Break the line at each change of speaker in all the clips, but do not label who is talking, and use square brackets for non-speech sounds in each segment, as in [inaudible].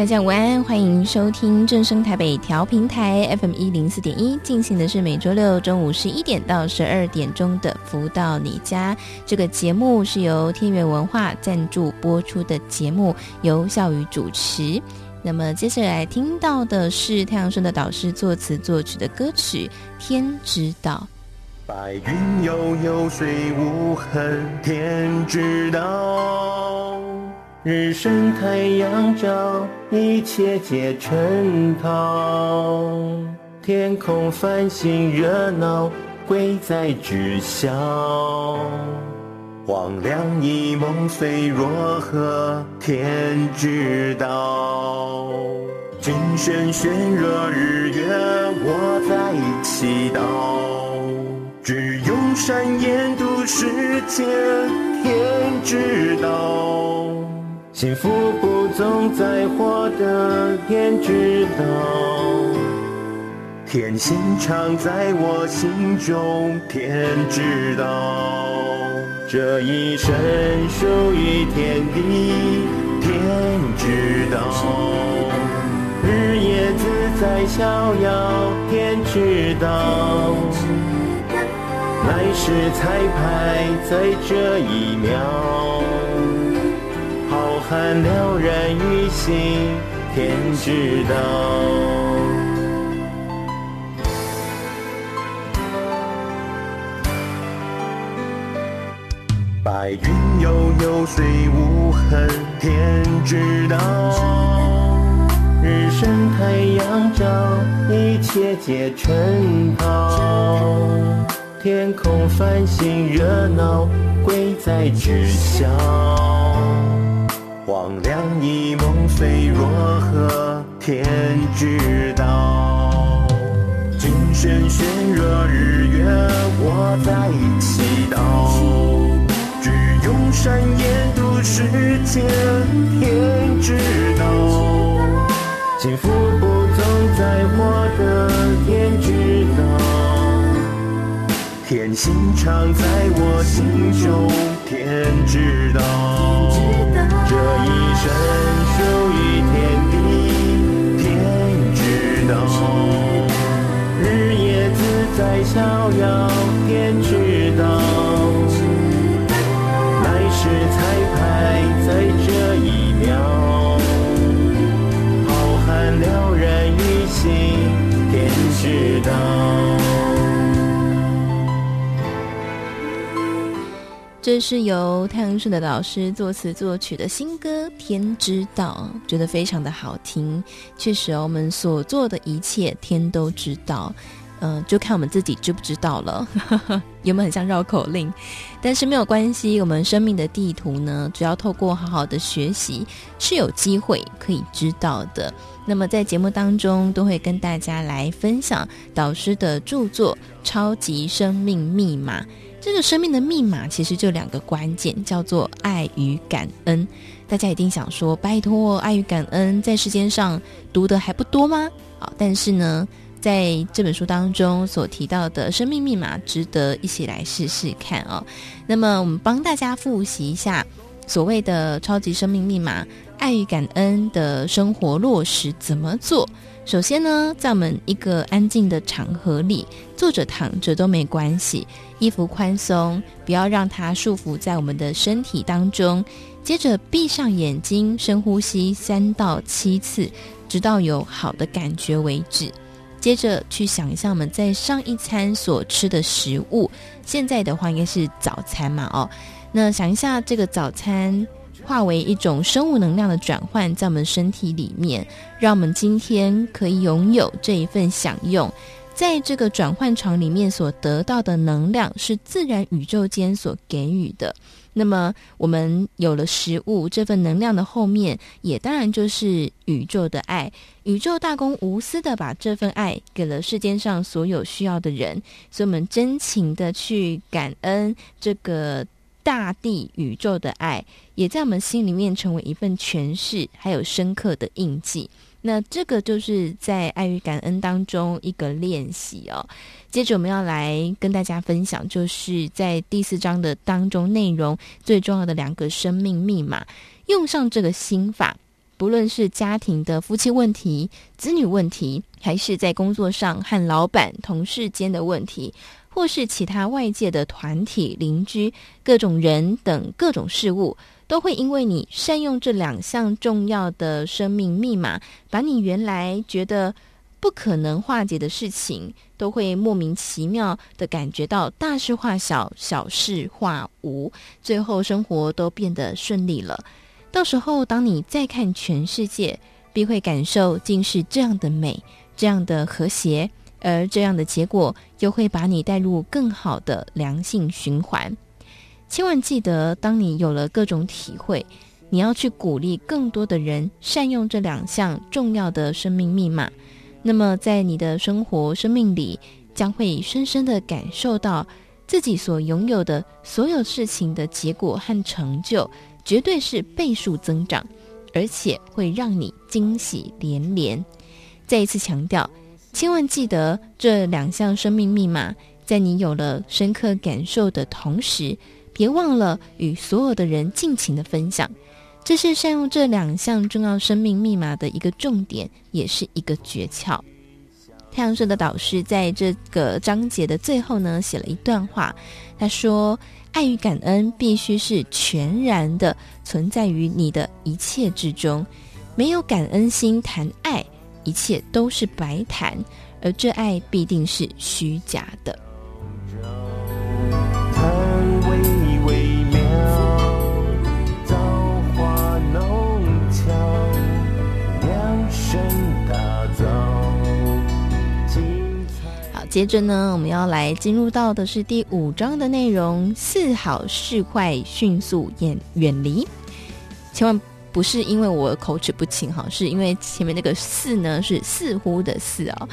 大家午安，欢迎收听正声台北调频台 FM 一零四点一，进行的是每周六中午十一点到十二点钟的“福到你家”这个节目，是由天元文化赞助播出的节目，由笑宇主持。那么接下来听到的是太阳升的导师作词作曲的歌曲《天知道》。
白云悠悠，水无痕，天知道。日升太阳照，一切皆成套。天空繁星热闹，贵在知晓。黄粱一梦随若何，天知道。金山炫若日月，我在祈祷。只用善言度世间，天知道。幸福不总在获得，天知道。天心常在我心中，天知道。这一生属于天地，天知道。日夜自在逍遥，天知道。来世彩排在这一秒。了然于心，天知道。白云悠悠，水无痕，天知道。日升太阳照，一切皆成套。天空繁星热闹，贵在知晓。黄粱一梦随若何，天知道。金山炫若日月，我在祈祷。只用善言度世间，天知道。幸福不总在我的，天知道。天心常在我心中，天知道。这一生属于天地，天知道。日夜自在逍遥，天
这是由太阳盛德老师作词作曲的新歌《天知道》，觉得非常的好听。确实哦，我们所做的一切，天都知道。嗯、就看我们自己知不知道了。[laughs] 有没有很像绕口令？但是没有关系，我们生命的地图呢，只要透过好好的学习，是有机会可以知道的。那么在节目当中，都会跟大家来分享导师的著作《超级生命密码》。这个生命的密码其实就两个关键，叫做爱与感恩。大家一定想说，拜托，爱与感恩在世间上读的还不多吗？好，但是呢，在这本书当中所提到的生命密码，值得一起来试试看哦。那么，我们帮大家复习一下所谓的超级生命密码，爱与感恩的生活落实怎么做？首先呢，在我们一个安静的场合里，坐着躺着都没关系，衣服宽松，不要让它束缚在我们的身体当中。接着闭上眼睛，深呼吸三到七次，直到有好的感觉为止。接着去想一下我们在上一餐所吃的食物，现在的话应该是早餐嘛，哦，那想一下这个早餐。化为一种生物能量的转换，在我们身体里面，让我们今天可以拥有这一份享用。在这个转换场里面所得到的能量，是自然宇宙间所给予的。那么我们有了食物这份能量的后面，也当然就是宇宙的爱。宇宙大公无私的把这份爱给了世间上所有需要的人，所以我们真情的去感恩这个大地宇宙的爱，也在我们心里面成为一份诠释，还有深刻的印记。那这个就是在爱与感恩当中一个练习哦。接着我们要来跟大家分享，就是在第四章的当中内容最重要的两个生命密码。用上这个心法，不论是家庭的夫妻问题、子女问题，还是在工作上和老板、同事间的问题，或是其他外界的团体、邻居、各种人等各种事物。都会因为你善用这两项重要的生命密码，把你原来觉得不可能化解的事情，都会莫名其妙的感觉到大事化小，小事化无，最后生活都变得顺利了。到时候，当你再看全世界，必会感受竟是这样的美，这样的和谐，而这样的结果又会把你带入更好的良性循环。千万记得，当你有了各种体会，你要去鼓励更多的人善用这两项重要的生命密码。那么，在你的生活生命里，将会深深的感受到自己所拥有的所有事情的结果和成就，绝对是倍数增长，而且会让你惊喜连连。再一次强调，千万记得这两项生命密码，在你有了深刻感受的同时。别忘了与所有的人尽情的分享，这是善用这两项重要生命密码的一个重点，也是一个诀窍。太阳社的导师在这个章节的最后呢，写了一段话，他说：“爱与感恩必须是全然的存在于你的一切之中，没有感恩心谈爱，一切都是白谈，而这爱必定是虚假的。”好接着呢，我们要来进入到的是第五章的内容：似好是坏，迅速远远离。千万不是因为我口齿不清哈，是因为前面那个“似”呢是似乎的“似”哦。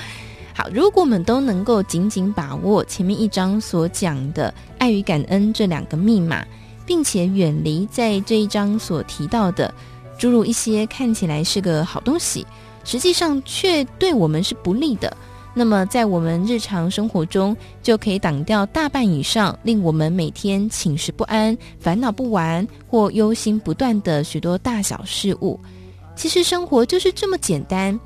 好，如果我们都能够紧紧把握前面一章所讲的爱与感恩这两个密码，并且远离在这一章所提到的诸如一些看起来是个好东西，实际上却对我们是不利的。那么，在我们日常生活中，就可以挡掉大半以上令我们每天寝食不安、烦恼不完或忧心不断的许多大小事物。其实生活就是这么简单，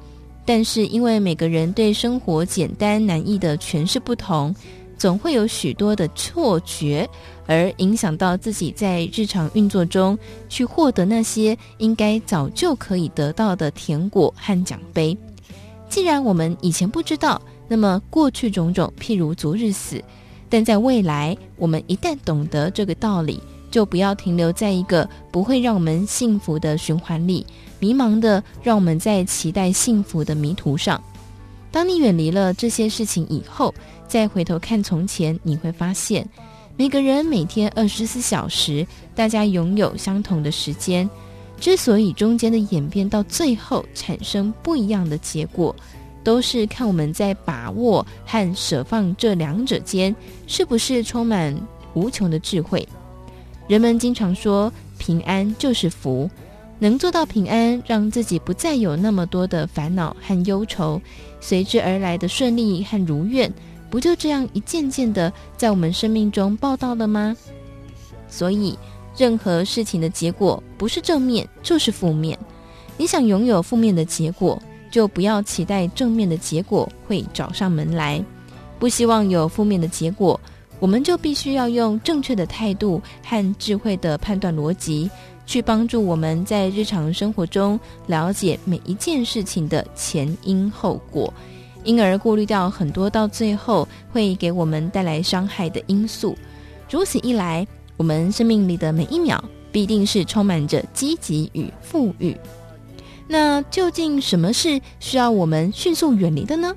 但是因为每个人对生活简单难易的诠释不同，总会有许多的错觉，而影响到自己在日常运作中去获得那些应该早就可以得到的甜果和奖杯。既然我们以前不知道，那么过去种种譬如昨日死，但在未来，我们一旦懂得这个道理，就不要停留在一个不会让我们幸福的循环里，迷茫的让我们在期待幸福的迷途上。当你远离了这些事情以后，再回头看从前，你会发现，每个人每天二十四小时，大家拥有相同的时间。之所以中间的演变到最后产生不一样的结果，都是看我们在把握和舍放这两者间是不是充满无穷的智慧。人们经常说平安就是福，能做到平安，让自己不再有那么多的烦恼和忧愁，随之而来的顺利和如愿，不就这样一件件的在我们生命中报道了吗？所以。任何事情的结果不是正面就是负面。你想拥有负面的结果，就不要期待正面的结果会找上门来。不希望有负面的结果，我们就必须要用正确的态度和智慧的判断逻辑，去帮助我们在日常生活中了解每一件事情的前因后果，因而过滤掉很多到最后会给我们带来伤害的因素。如此一来，我们生命里的每一秒必定是充满着积极与富裕。那究竟什么是需要我们迅速远离的呢？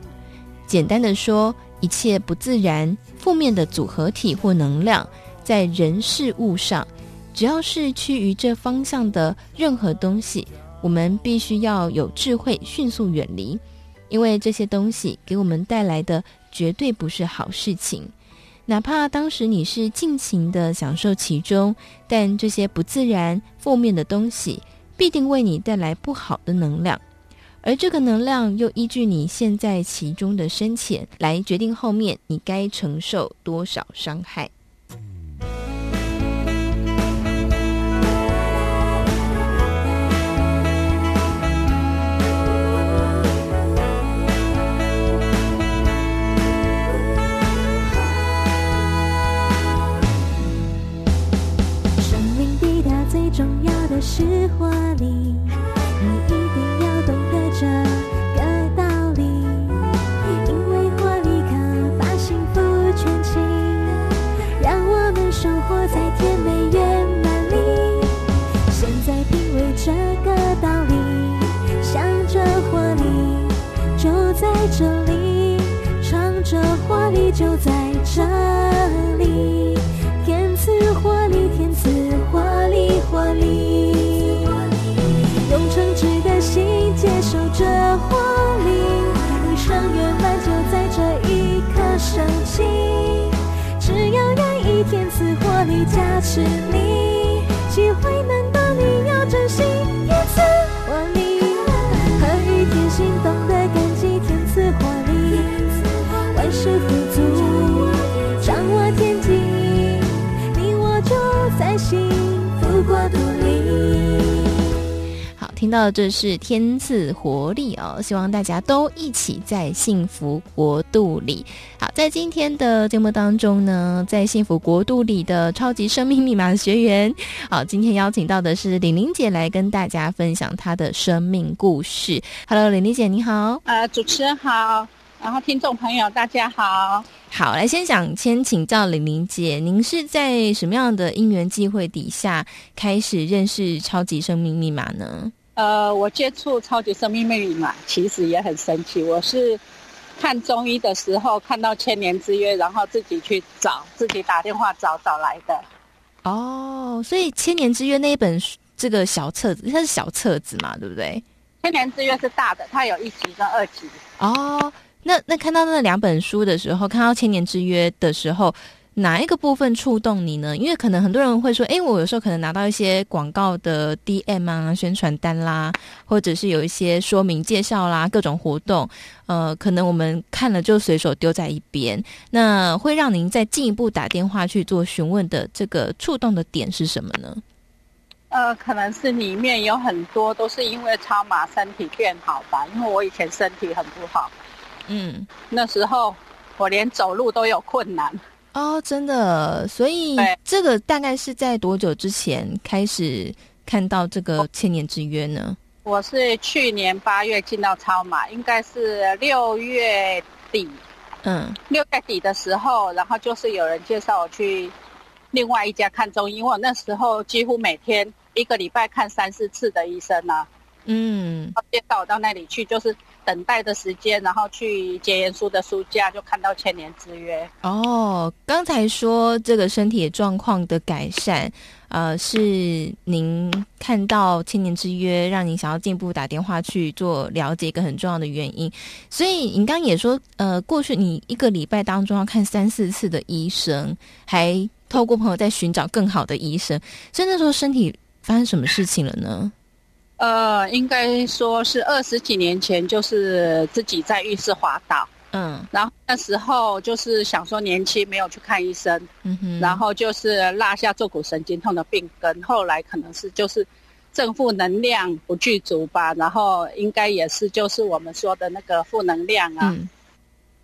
简单的说，一切不自然、负面的组合体或能量，在人事物上，只要是趋于这方向的任何东西，我们必须要有智慧，迅速远离，因为这些东西给我们带来的绝对不是好事情。哪怕当时你是尽情的享受其中，但这些不自然、负面的东西必定为你带来不好的能量，而这个能量又依据你现在其中的深浅来决定后面你该承受多少伤害。
最重要的是活力，你一定要懂得这个道理，因为活力可把幸福圈起，让我们生活在甜美圆满里。现在品味这个道理，想着活力就在这里，唱着活力就在这里，活力，用诚挚的心接受这活力，一生圆满就在这一刻升起，只要愿意，天赐活力加持你。
到这是天赐活力哦，希望大家都一起在幸福国度里。好，在今天的节目当中呢，在幸福国度里的超级生命密码学员，好，今天邀请到的是玲玲姐来跟大家分享她的生命故事。Hello，玲玲姐你好，
呃，主持人好，然后听众朋友大家好。
好，来先想先请教玲玲姐，您是在什么样的因缘际会底下开始认识超级生命密码呢？
呃，我接触超级生命密嘛，其实也很神奇。我是看中医的时候看到千年之约，然后自己去找，自己打电话找找来的。
哦，所以千年之约那一本这个小册子，它是小册子嘛，对不对？
千年之约是大的，它有一集跟二集。
哦，那那看到那两本书的时候，看到千年之约的时候。哪一个部分触动你呢？因为可能很多人会说，诶，我有时候可能拿到一些广告的 DM 啊、宣传单啦，或者是有一些说明介绍啦、各种活动，呃，可能我们看了就随手丢在一边。那会让您再进一步打电话去做询问的这个触动的点是什么呢？
呃，可能是里面有很多都是因为超马身体变好吧，因为我以前身体很不好，嗯，那时候我连走路都有困难。
哦，真的，所以这个大概是在多久之前开始看到这个千年之约呢？
我是去年八月进到超马，应该是六月底。嗯，六月底的时候，然后就是有人介绍我去另外一家看中医，因为我那时候几乎每天一个礼拜看三四次的医生呢、啊。嗯，介绍我到那里去，就是。等待的时间，然后去结缘书的书架就看到千年之约。
哦，刚才说这个身体状况的改善，呃，是您看到千年之约，让您想要进一步打电话去做了解一个很重要的原因。所以您刚也说，呃，过去你一个礼拜当中要看三四次的医生，还透过朋友在寻找更好的医生，所以那时候身体发生什么事情了呢？
呃，应该说是二十几年前，就是自己在浴室滑倒，嗯，然后那时候就是想说年轻没有去看医生，嗯哼，然后就是落下坐骨神经痛的病根，后来可能是就是正负能量不具足吧，然后应该也是就是我们说的那个负能量啊，嗯，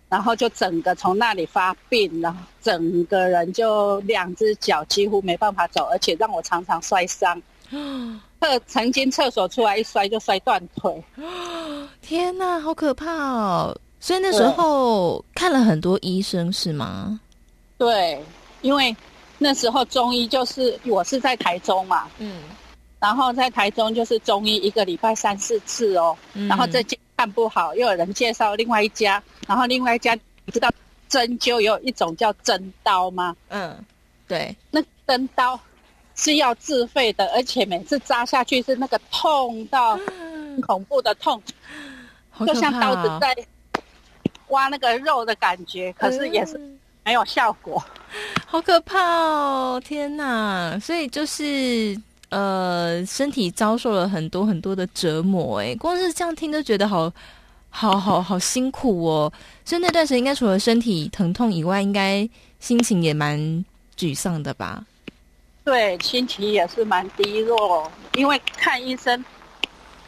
然后就整个从那里发病，然后整个人就两只脚几乎没办法走，而且让我常常摔伤。[gasps] 厕曾经厕所出来一摔就摔断腿，[gasps]
天哪，好可怕哦！所以那时候看了很多医生是吗？
对，因为那时候中医就是我是在台中嘛，嗯，然后在台中就是中医一个礼拜三四次哦，嗯、然后这家看不好，又有人介绍另外一家，然后另外一家你知道针灸有一种叫针刀吗？
嗯，对，
那针刀。是要自费的，而且每次扎下去是那个痛到恐怖的痛，
哦、
就像刀子在挖那个肉的感觉，可是也是没有效果，
好可怕哦！天哪，所以就是呃，身体遭受了很多很多的折磨，哎，光是这样听都觉得好好好好辛苦哦。所以那段时间应该除了身体疼痛以外，应该心情也蛮沮丧的吧？
对，心情也是蛮低落，因为看医生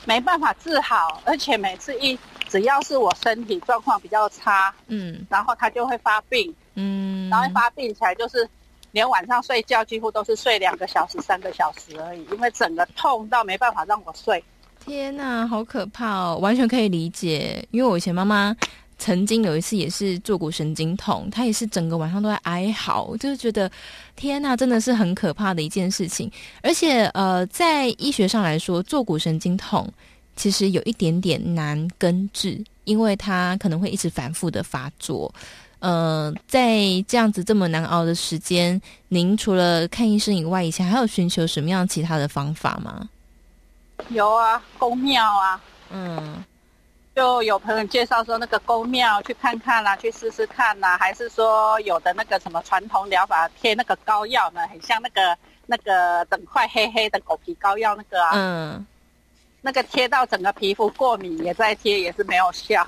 没办法治好，而且每次一只要是我身体状况比较差，嗯，然后他就会发病，嗯，然后发病起来就是连晚上睡觉几乎都是睡两个小时、三个小时而已，因为整个痛到没办法让我睡。
天哪，好可怕哦！完全可以理解，因为我以前妈妈。曾经有一次也是坐骨神经痛，他也是整个晚上都在哀嚎，就是觉得天呐，真的是很可怕的一件事情。而且呃，在医学上来说，坐骨神经痛其实有一点点难根治，因为它可能会一直反复的发作。呃，在这样子这么难熬的时间，您除了看医生以外，以前还有寻求什么样其他的方法吗？
有啊，公庙啊，嗯。就有朋友介绍说，那个宫庙去看看啦、啊，去试试看啦、啊，还是说有的那个什么传统疗法贴那个膏药呢，很像那个那个整块黑黑的狗皮膏药那个啊，嗯，那个贴到整个皮肤过敏也在贴，也是没有效。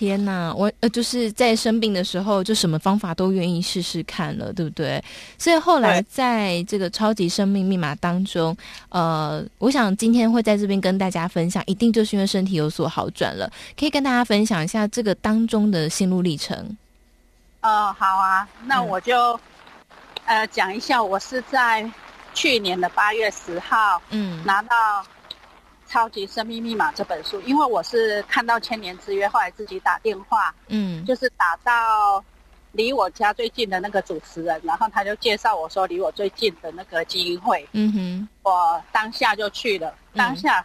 天呐，我呃就是在生病的时候，就什么方法都愿意试试看了，对不对？所以后来在这个超级生命密码当中，呃，我想今天会在这边跟大家分享，一定就是因为身体有所好转了，可以跟大家分享一下这个当中的心路历程。
哦，好啊，那我就、嗯、呃讲一下，我是在去年的八月十号，嗯，拿到。《超级生命密码》这本书，因为我是看到千年之约，后来自己打电话，嗯，就是打到离我家最近的那个主持人，然后他就介绍我说离我最近的那个基金会，嗯哼，我当下就去了。当下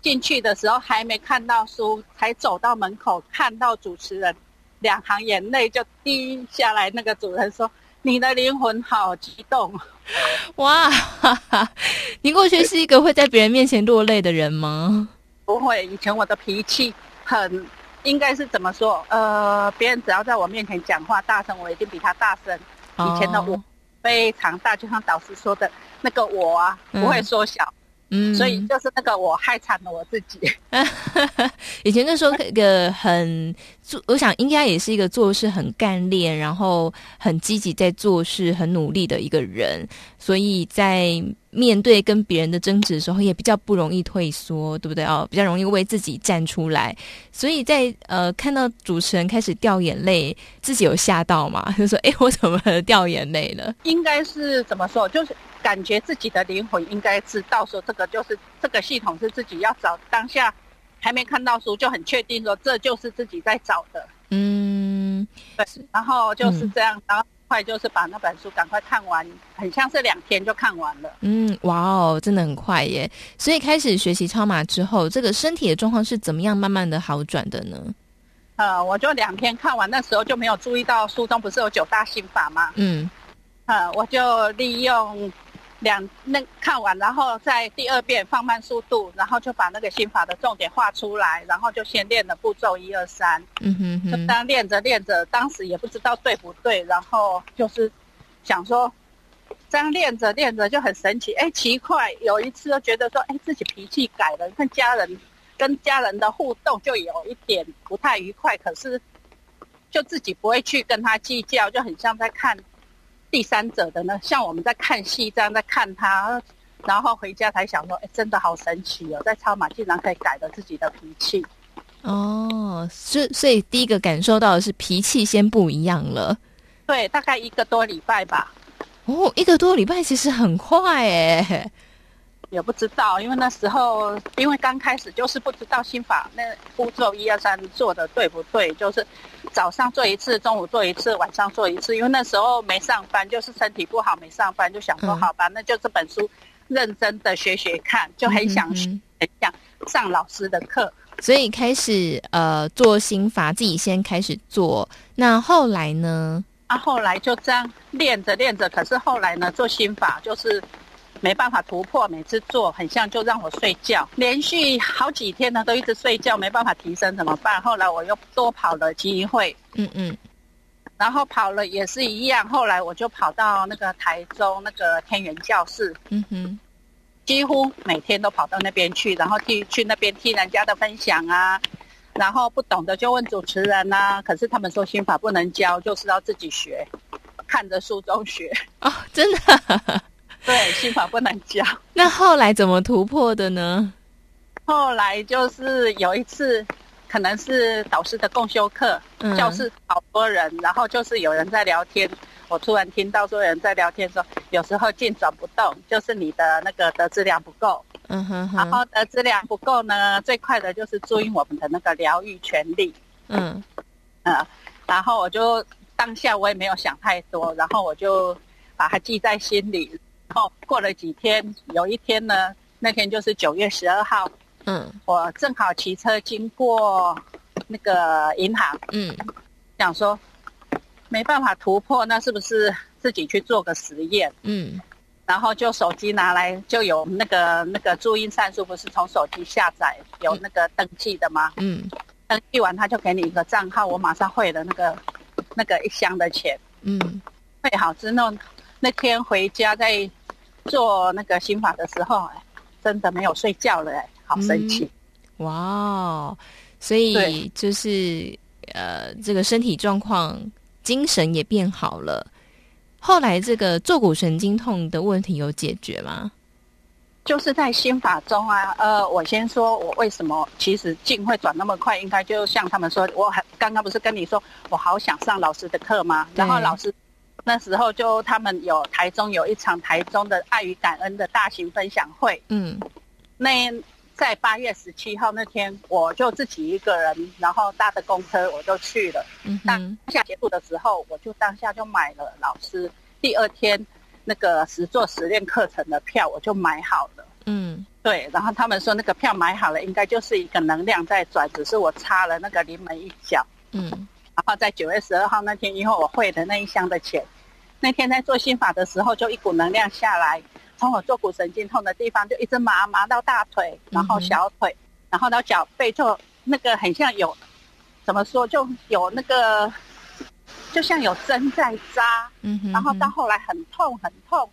进去的时候还没看到书，才走到门口看到主持人，两行眼泪就滴下来。那个主人说：“你的灵魂好激动。”
哇哈哈，你过去是一个会在别人面前落泪的人吗？
不会，以前我的脾气很，应该是怎么说？呃，别人只要在我面前讲话大声，我一定比他大声。以前的我非常大，就像导师说的那个我啊，不会缩小。嗯嗯，所以就是那个我害惨了我自己。[laughs]
以前那时候一个很做，我想应该也是一个做事很干练，然后很积极在做事、很努力的一个人，所以在面对跟别人的争执的时候，也比较不容易退缩，对不对哦？比较容易为自己站出来。所以在呃看到主持人开始掉眼泪，自己有吓到吗？就 [laughs] 说：“哎，我怎么掉眼泪了？”
应该是怎么说？就是。感觉自己的灵魂应该知道说，这个就是这个系统是自己要找，当下还没看到书就很确定说，这就是自己在找的。嗯，对。然后就是这样，嗯、然后快就是把那本书赶快看完，很像是两天就看完了。
嗯，哇哦，真的很快耶！所以开始学习超马之后，这个身体的状况是怎么样慢慢的好转的呢？
呃，我就两天看完，那时候就没有注意到书中不是有九大心法吗？嗯，呃，我就利用。两那看完，然后在第二遍放慢速度，然后就把那个心法的重点画出来，然后就先练了步骤一二三。嗯哼哼。就当练着练着，当时也不知道对不对，然后就是想说，这样练着练着就很神奇。哎，奇怪，有一次就觉得说，哎，自己脾气改了，跟家人跟家人的互动就有一点不太愉快，可是就自己不会去跟他计较，就很像在看。第三者的呢，像我们在看戏这样在看他，然后回家才想说，哎，真的好神奇哦，在超马竟然可以改了自己的脾气。
哦，所所以第一个感受到的是脾气先不一样了。
对，大概一个多礼拜吧。
哦，一个多礼拜其实很快诶。
也不知道，因为那时候因为刚开始就是不知道心法那步骤一二三做的对不对，就是早上做一次，中午做一次，晚上做一次。因为那时候没上班，就是身体不好没上班，就想说好吧，那就这本书认真的学学看，就很想学，很想上老师的课。
所以开始呃做心法，自己先开始做。那后来呢？
啊，后来就这样练着练着，可是后来呢，做心法就是。没办法突破，每次做很像就让我睡觉，连续好几天呢都一直睡觉，没办法提升怎么办？后来我又多跑了机会，嗯嗯，然后跑了也是一样，后来我就跑到那个台中那个天元教室，嗯哼，几乎每天都跑到那边去，然后去去那边听人家的分享啊。然后不懂的就问主持人呐、啊，可是他们说心法不能教，就是要自己学，看着书中学。
哦，真的，[laughs]
对，心法不能教。[laughs]
那后来怎么突破的呢？
后来就是有一次，可能是导师的共修课，嗯、教室好多人，然后就是有人在聊天。我突然听到说有人在聊天说，有时候进转不动，就是你的那个德质量不够。嗯哼，哼，然后德质量不够呢，最快的就是注意我们的那个疗愈权利。嗯嗯，然后我就当下我也没有想太多，然后我就把它记在心里。然后过了几天，有一天呢，那天就是九月十二号。嗯，我正好骑车经过那个银行。嗯，想说。没办法突破，那是不是自己去做个实验？嗯，然后就手机拿来，就有那个那个注音算术，不是从手机下载有那个登记的吗？嗯，登记完他就给你一个账号，我马上汇了那个那个一箱的钱。嗯，汇好之后，那天回家在做那个心法的时候，真的没有睡觉了，哎，好神奇！
嗯、哇，所以就是呃，这个身体状况。精神也变好了，后来这个坐骨神经痛的问题有解决吗？
就是在心法中啊，呃，我先说我为什么其实劲会转那么快，应该就像他们说，我还刚刚不是跟你说，我好想上老师的课吗？然后老师那时候就他们有台中有一场台中的爱与感恩的大型分享会，嗯，那。在八月十七号那天，我就自己一个人，然后搭的公车，我就去了。嗯，当下结束的时候，我就当下就买了老师第二天那个实作实练课程的票，我就买好了。嗯，对。然后他们说那个票买好了，应该就是一个能量在转，只是我插了那个临门一脚。嗯，然后在九月十二号那天，因为我汇的那一箱的钱，那天在做心法的时候，就一股能量下来。从我坐骨神经痛的地方就一直麻麻到大腿，然后小腿，嗯、然后到脚背，就那个很像有，怎么说就有那个，就像有针在扎，嗯哼，然后到后来很痛很痛。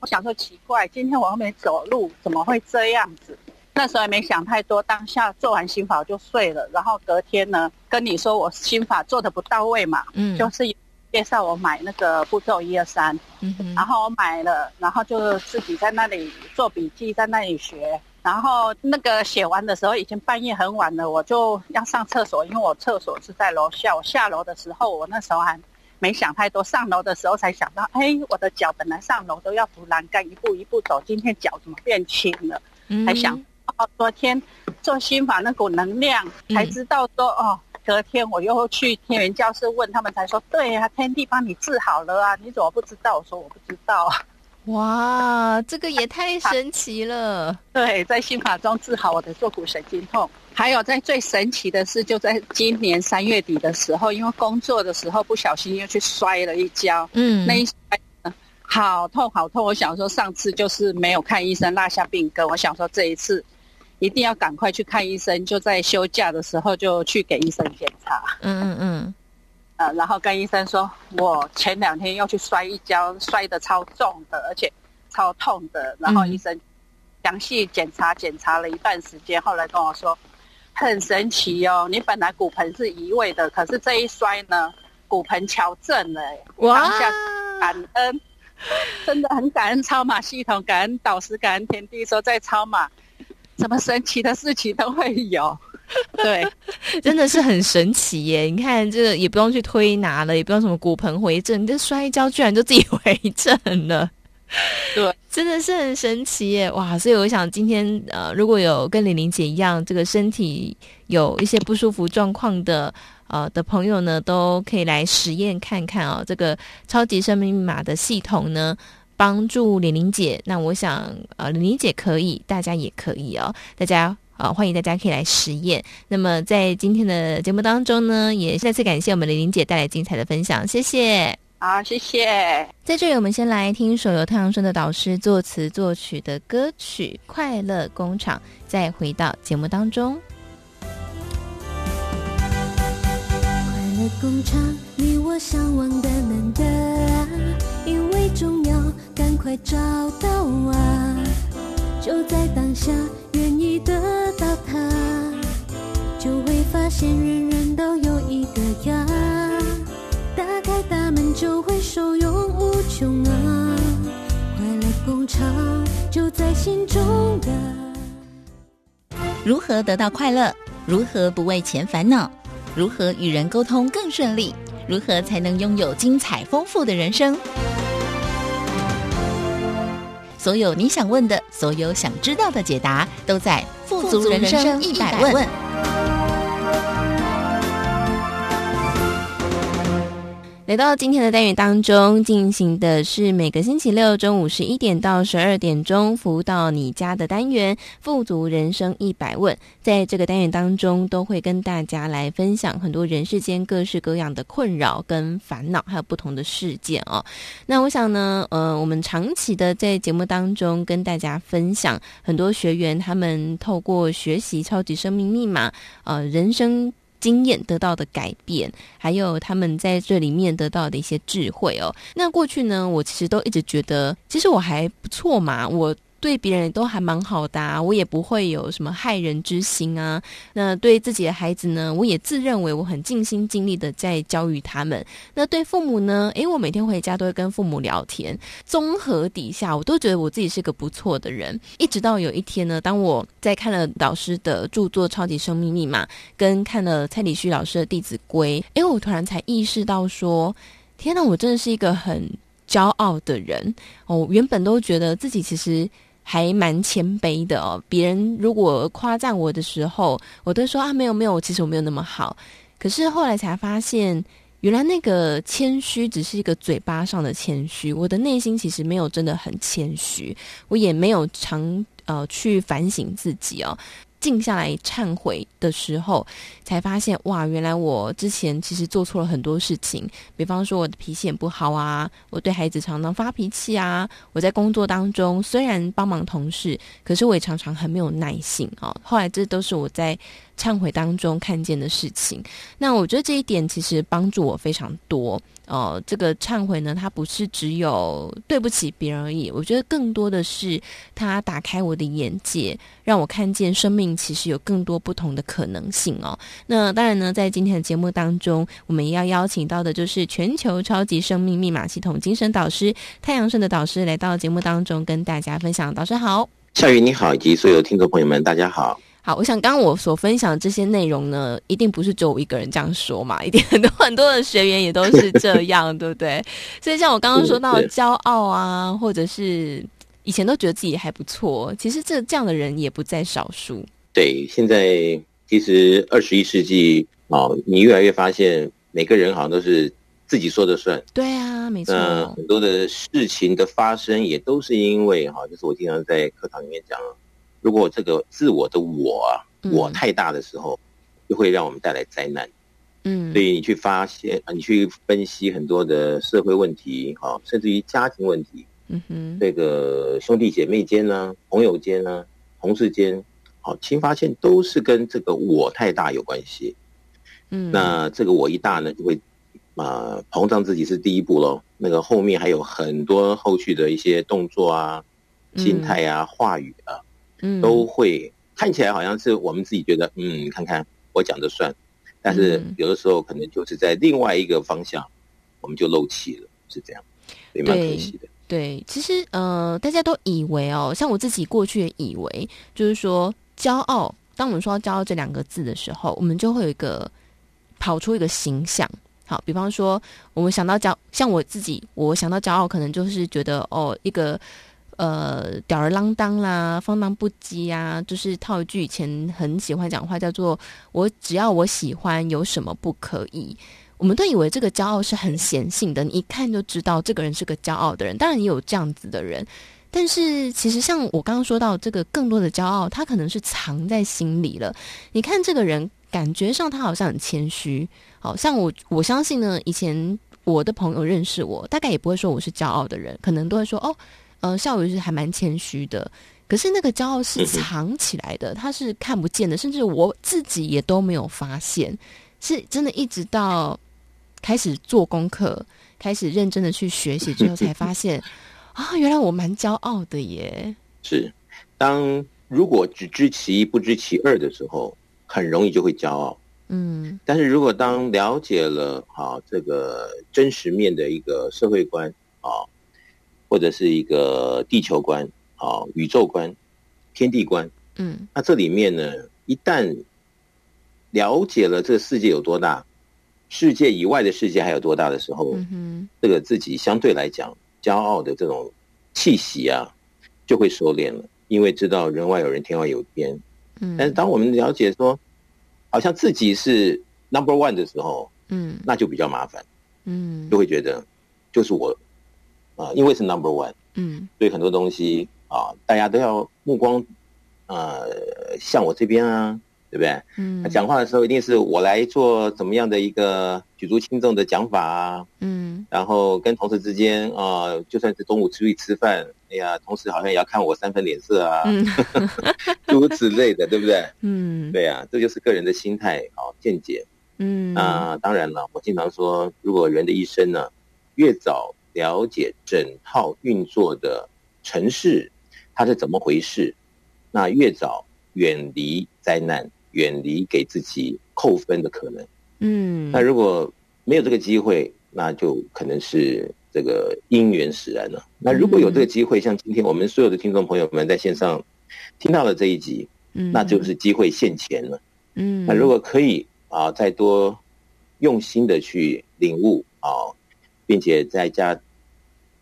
我想说奇怪，今天我又没走路，怎么会这样子？那时候还没想太多，当下做完心法我就睡了。然后隔天呢，跟你说我心法做的不到位嘛，嗯，就是。介绍我买那个步骤一二三，嗯，然后我买了，然后就自己在那里做笔记，在那里学，然后那个写完的时候已经半夜很晚了，我就要上厕所，因为我厕所是在楼下。我下楼的时候，我那时候还没想太多，上楼的时候才想到，哎，我的脚本来上楼都要扶栏杆，一步一步走，今天脚怎么变轻了？嗯，才想哦，昨天做心法那股能量，才知道说、嗯、哦。隔天我又去天元教室问他们，才说对啊，天地帮你治好了啊，你怎么不知道？我说我不知道啊。
哇，这个也太神奇了。
对，在心法中治好我的坐骨神经痛。还有在最神奇的是，就在今年三月底的时候，因为工作的时候不小心又去摔了一跤，嗯，那一摔好痛好痛。我想说上次就是没有看医生落下病根，我想说这一次。一定要赶快去看医生，就在休假的时候就去给医生检查。嗯嗯嗯，呃，然后跟医生说，我前两天又去摔一跤，摔得超重的，而且超痛的。然后医生详细检查检查了一段时间，后来跟我说，很神奇哦，你本来骨盆是移位的，可是这一摔呢，骨盆矫正了。哇！当下感恩，[laughs] 真的很感恩超马系统，感恩导师，感恩天地，说在超马。什么神奇的事情都会有，对，[laughs]
真的是很神奇耶！你看，这个也不用去推拿了，也不用什么骨盆回正，你这摔一跤居然就自己回正了，
对，
真的是很神奇耶！哇，所以我想今天呃，如果有跟玲玲姐一样，这个身体有一些不舒服状况的呃的朋友呢，都可以来实验看看哦，这个超级生命密码的系统呢。帮助玲玲姐，那我想，呃，玲玲姐可以，大家也可以哦。大家，呃，欢迎大家可以来实验。那么，在今天的节目当中呢，也再次感谢我们玲玲姐带来精彩的分享，谢谢。
好，谢谢。
在这里，我们先来听一首由太阳升的导师作词作曲的歌曲《快乐工厂》，再回到节目当中。
快乐工厂，你我向往的难得啊，因为重要，赶快找到啊！就在当下，愿意得到它，就会发现人人都有一个家。打开大门就会受用无穷啊！快乐工厂就在心中的。
如何得到快乐？如何不为钱烦恼？如何与人沟通更顺利？如何才能拥有精彩丰富的人生？所有你想问的，所有想知道的解答，都在《富足人生一百问》。
来到今天的单元当中，进行的是每个星期六中午十一点到十二点钟服务到你家的单元“富足人生一百问”。在这个单元当中，都会跟大家来分享很多人世间各式各样的困扰跟烦恼，还有不同的事件哦。那我想呢，呃，我们长期的在节目当中跟大家分享很多学员他们透过学习超级生命密码，呃，人生。经验得到的改变，还有他们在这里面得到的一些智慧哦。那过去呢，我其实都一直觉得，其实我还不错嘛，我。对别人都还蛮好的啊，我也不会有什么害人之心啊。那对自己的孩子呢，我也自认为我很尽心尽力的在教育他们。那对父母呢，诶，我每天回家都会跟父母聊天。综合底下，我都觉得我自己是个不错的人。一直到有一天呢，当我在看了导师的著作《超级生命密码》，跟看了蔡礼旭老师的《弟子规》，诶，我突然才意识到说，天哪，我真的是一个很骄傲的人哦。原本都觉得自己其实。还蛮谦卑的哦。别人如果夸赞我的时候，我都说啊，没有没有，其实我没有那么好。可是后来才发现，原来那个谦虚只是一个嘴巴上的谦虚，我的内心其实没有真的很谦虚，我也没有常呃去反省自己哦。静下来忏悔的时候，才发现哇，原来我之前其实做错了很多事情。比方说，我的脾气也不好啊，我对孩子常常发脾气啊。我在工作当中虽然帮忙同事，可是我也常常很没有耐性啊。后来这都是我在忏悔当中看见的事情。那我觉得这一点其实帮助我非常多。哦，这个忏悔呢，它不是只有对不起别人而已。我觉得更多的是它打开我的眼界，让我看见生命其实有更多不同的可能性哦。那当然呢，在今天的节目当中，我们要邀请到的就是全球超级生命密码系统精神导师太阳神的导师来到节目当中跟大家分享。导师好，
夏雨你好，以及所有听众朋友们，大家好。
好，我想刚刚我所分享的这些内容呢，一定不是只有我一个人这样说嘛，一定很多很多的学员也都是这样，[laughs] 对不对？所以像我刚刚说到骄傲啊，或者是以前都觉得自己还不错，其实这这样的人也不在少数。
对，现在其实二十一世纪哦，你越来越发现每个人好像都是自己说的算。
对啊，没
错。很多的事情的发生也都是因为哈，就是我经常在课堂里面讲。如果这个自我的我啊，我太大的时候，就会让我们带来灾难。嗯，所以你去发现啊，你去分析很多的社会问题，哈，甚至于家庭问题，嗯哼，这个兄弟姐妹间呢，朋友间呢，同事间，好，其实发现都是跟这个我太大有关系。嗯，那这个我一大呢，就会啊膨胀自己是第一步喽。那个后面还有很多后续的一些动作啊、心态啊、话语啊。都会看起来好像是我们自己觉得，嗯，看看我讲的算，但是有的时候可能就是在另外一个方向，我们就漏气了，是这样，也蛮可惜的。
对，其实呃，大家都以为哦，像我自己过去也以为，就是说骄傲，当我们说到骄傲这两个字的时候，我们就会有一个跑出一个形象。好，比方说我们想到骄，像我自己，我想到骄傲，可能就是觉得哦，一个。呃，吊儿郎当啦，放荡不羁呀，就是套一句以前很喜欢讲话，叫做“我只要我喜欢，有什么不可以？”我们都以为这个骄傲是很显性的，你一看就知道这个人是个骄傲的人。当然也有这样子的人，但是其实像我刚刚说到这个更多的骄傲，他可能是藏在心里了。你看这个人，感觉上他好像很谦虚，好像我我相信呢，以前。我的朋友认识我，大概也不会说我是骄傲的人，可能都会说哦，呃，校友是还蛮谦虚的。可是那个骄傲是藏起来的，他是看不见的，甚至我自己也都没有发现，是真的，一直到开始做功课，开始认真的去学习之后，才发现 [laughs] 啊，原来我蛮骄傲的耶。
是，当如果只知其一不知其二的时候，很容易就会骄傲。嗯，但是如果当了解了啊这个真实面的一个社会观啊，或者是一个地球观啊、宇宙观、天地观，嗯，那这里面呢，一旦了解了这个世界有多大，世界以外的世界还有多大的时候，嗯，这个自己相对来讲骄傲的这种气息啊，就会收敛了，因为知道人外有人，天外有天。嗯，但是当我们了解说，好像自己是 number one 的时候，嗯，那就比较麻烦，嗯，就会觉得就是我啊，因为是 number one，嗯，所以很多东西啊，大家都要目光呃向我这边啊，对不对？嗯，讲话的时候一定是我来做怎么样的一个举足轻重的讲法啊，嗯，然后跟同事之间啊，就算是中午出去吃饭。哎呀，同事好像也要看我三分脸色啊，诸、嗯、[laughs] 如此类的，对不对？嗯，对啊，这就是个人的心态啊，见解。嗯，那当然了，我经常说，如果人的一生呢，越早了解整套运作的城市，它是怎么回事，那越早远离灾难，远离给自己扣分的可能。嗯，那如果没有这个机会，那就可能是。这个因缘使然了。那如果有这个机会，像今天我们所有的听众朋友们在线上听到了这一集，嗯，那就是机会现前了。嗯，那如果可以啊，再多用心的去领悟啊，并且再加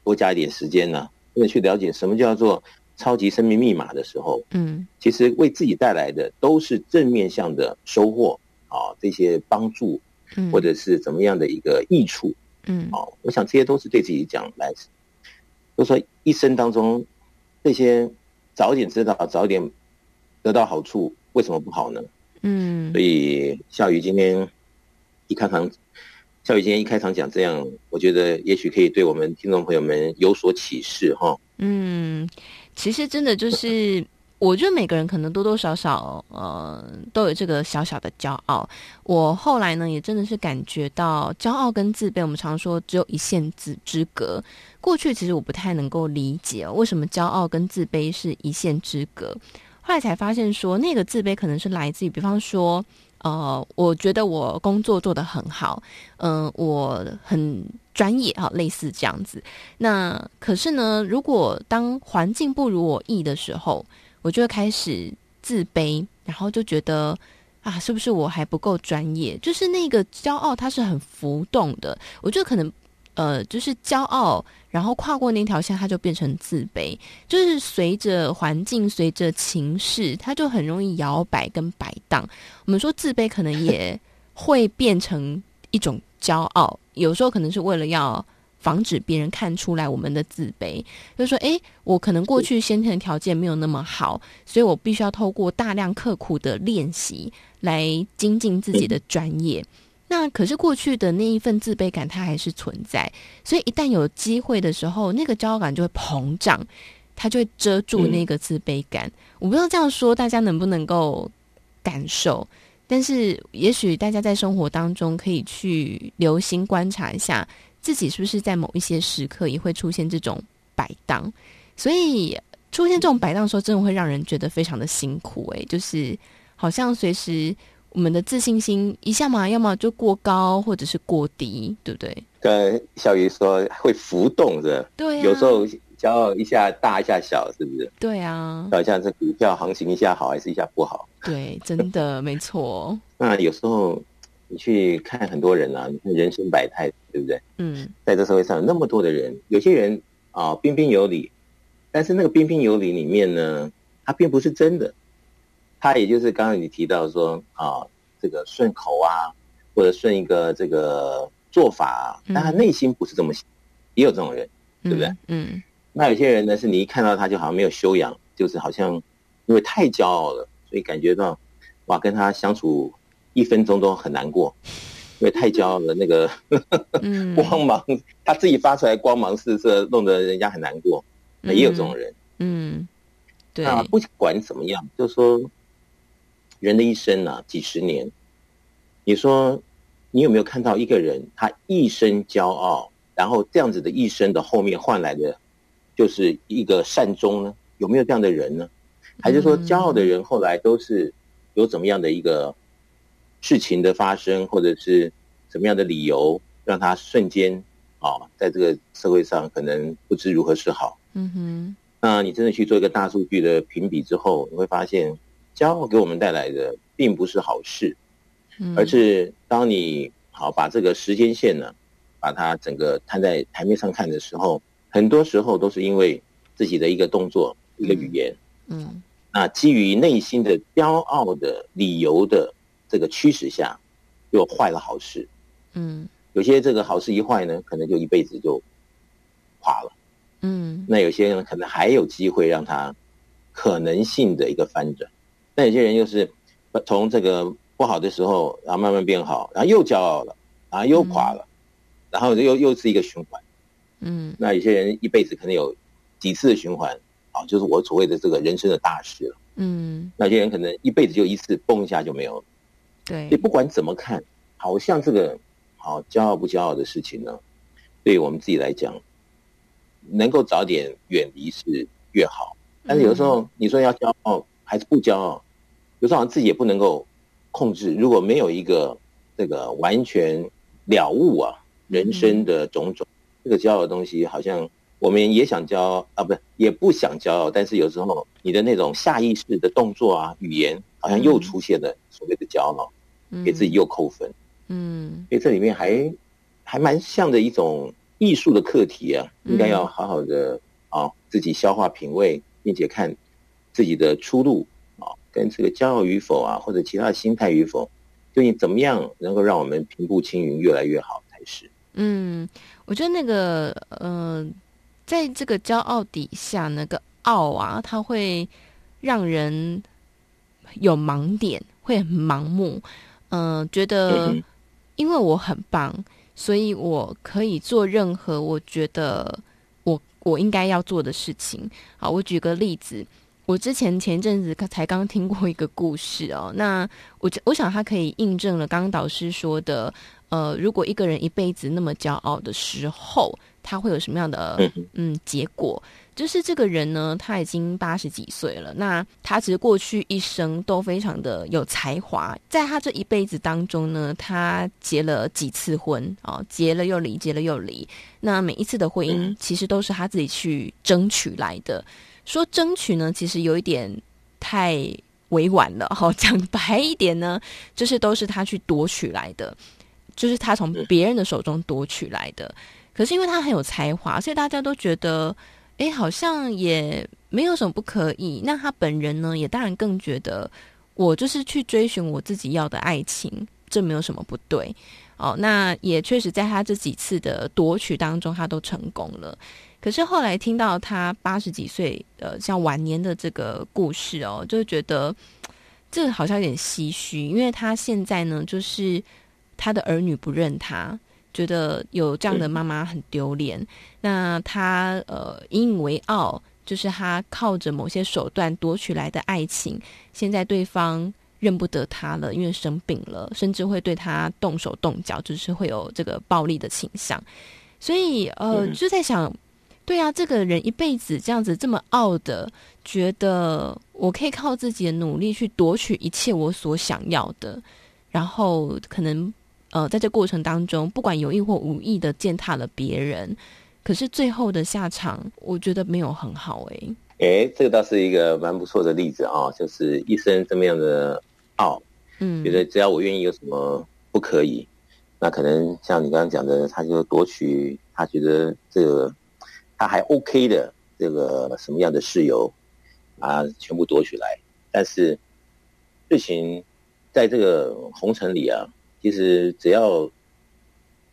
多加一点时间呢，为了去了解什么叫做超级生命密码的时候，嗯，其实为自己带来的都是正面向的收获啊，这些帮助，或者是怎么样的一个益处。嗯，啊，我想这些都是对自己讲来，就说一生当中这些早点知道，早点得到好处，为什么不好呢？嗯，所以夏雨今天一开场，小雨今天一开场讲这样，我觉得也许可以对我们听众朋友们有所启示哈。
嗯，其实真的就是。我觉得每个人可能多多少少，呃，都有这个小小的骄傲。我后来呢，也真的是感觉到骄傲跟自卑，我们常说只有一线之之隔。过去其实我不太能够理解，为什么骄傲跟自卑是一线之隔。后来才发现说，那个自卑可能是来自于，比方说，呃，我觉得我工作做得很好，嗯、我很专业哈，类似这样子。那可是呢，如果当环境不如我意的时候，我就会开始自卑，然后就觉得啊，是不是我还不够专业？就是那个骄傲，它是很浮动的。我觉得可能，呃，就是骄傲，然后跨过那条线，它就变成自卑。就是随着环境，随着情势，它就很容易摇摆跟摆荡。我们说自卑，可能也 [laughs] 会变成一种骄傲。有时候可能是为了要。防止别人看出来我们的自卑，就是说，诶，我可能过去先天的条件没有那么好，所以我必须要透过大量刻苦的练习来精进自己的专业。那可是过去的那一份自卑感，它还是存在，所以一旦有机会的时候，那个骄傲感就会膨胀，它就会遮住那个自卑感。我不知道这样说大家能不能够感受，但是也许大家在生活当中可以去留心观察一下。自己是不是在某一些时刻也会出现这种摆荡？所以出现这种摆荡的时候，真的会让人觉得非常的辛苦。诶，就是好像随时我们的自信心一下嘛，要么就过高，或者是过低，对不对？
跟小鱼说会浮动的，
对啊，
有时候骄傲一下大，一下小，是不是？
对啊，
好像这股票行情一下好，还是一下不好？
对，真的没错。[laughs]
那有时候。你去看很多人啊，你看人生百态，对不对？嗯，在这社会上有那么多的人，有些人啊彬彬有礼，但是那个彬彬有礼里面呢，他并不是真的，他也就是刚刚你提到说啊，这个顺口啊，或者顺一个这个做法，但他内心不是这么想，也有这种人，对不对？嗯，嗯，那有些人呢，是你一看到他就好像没有修养，就是好像因为太骄傲了，所以感觉到哇，跟他相处。一分钟都很难过，[laughs] 因为太骄傲了，那个 [laughs] 光芒，他自己发出来光芒四射，弄得人家很难过。那也有这种人，
嗯，对。
那不管怎么样，就是说，人的一生啊，几十年，你说你有没有看到一个人，他一生骄傲，然后这样子的一生的后面换来的，就是一个善终呢？有没有这样的人呢？还是说，骄傲的人后来都是有怎么样的一个？事情的发生，或者是什么样的理由，让他瞬间啊，在这个社会上可能不知如何是好。
嗯哼。
那你真的去做一个大数据的评比之后，你会发现，骄傲给我们带来的并不是好事，嗯、而是当你好把这个时间线呢，把它整个摊在台面上看的时候，很多时候都是因为自己的一个动作、一个语言。
嗯。嗯，
那基于内心的骄傲的理由的。这个驱使下，又坏了好事。
嗯，
有些这个好事一坏呢，可能就一辈子就垮了。
嗯，
那有些人可能还有机会让他可能性的一个翻转。那有些人又是从这个不好的时候，然后慢慢变好，然后又骄傲了，然后又垮了，嗯、然后又又是一个循环。
嗯，
那有些人一辈子可能有几次的循环，啊，就是我所谓的这个人生的大事了。
嗯，
那有些人可能一辈子就一次，蹦一下就没有了。
对，
你不管怎么看，好像这个好骄傲不骄傲的事情呢，对于我们自己来讲，能够早点远离是越好。但是有时候你说要骄傲还是不骄傲，有时候好像自己也不能够控制。如果没有一个这个完全了悟啊人生的种种，这个骄傲的东西，好像我们也想骄傲啊，不是也不想骄傲，但是有时候你的那种下意识的动作啊语言，好像又出现了所谓的骄傲。给自己又扣分，
嗯，
所以这里面还还蛮像的一种艺术的课题啊，应该要好好的啊自己消化品味，并且看自己的出路啊，跟这个骄傲与否啊，或者其他的心态与否，究竟怎么样能够让我们平步青云越来越好才是。
嗯，我觉得那个呃，在这个骄傲底下，那个傲啊，它会让人有盲点，会很盲目。嗯、呃，觉得因为我很棒，所以我可以做任何我觉得我我应该要做的事情。好，我举个例子，我之前前一阵子才刚听过一个故事哦。[laughs] 那我我想他可以印证了刚刚导师说的，呃，如果一个人一辈子那么骄傲的时候，他会有什么样的嗯结果？就是这个人呢，他已经八十几岁了。那他其实过去一生都非常的有才华，在他这一辈子当中呢，他结了几次婚哦，结了又离，结了又离。那每一次的婚姻其实都是他自己去争取来的。说争取呢，其实有一点太委婉了。好，[laughs] 讲白一点呢，就是都是他去夺取来的，就是他从别人的手中夺取来的。可是因为他很有才华，所以大家都觉得。哎，好像也没有什么不可以。那他本人呢，也当然更觉得，我就是去追寻我自己要的爱情，这没有什么不对。哦，那也确实在他这几次的夺取当中，他都成功了。可是后来听到他八十几岁，呃，像晚年的这个故事哦，就觉得这好像有点唏嘘，因为他现在呢，就是他的儿女不认他。觉得有这样的妈妈很丢脸，嗯、那他呃引以为傲，就是他靠着某些手段夺取来的爱情，现在对方认不得他了，因为生病了，甚至会对他动手动脚，就是会有这个暴力的倾向。所以呃，就在想，对啊，这个人一辈子这样子这么傲的，觉得我可以靠自己的努力去夺取一切我所想要的，然后可能。呃，在这过程当中，不管有意或无意的践踏了别人，可是最后的下场，我觉得没有很好哎、欸。
哎、欸，这个倒是一个蛮不错的例子啊，就是一生这么样的傲，嗯，觉得只要我愿意，有什么不可以？那可能像你刚刚讲的，他就夺取他觉得这个他还 OK 的这个什么样的事由啊，全部夺取来。但是事情在这个红尘里啊。其实只要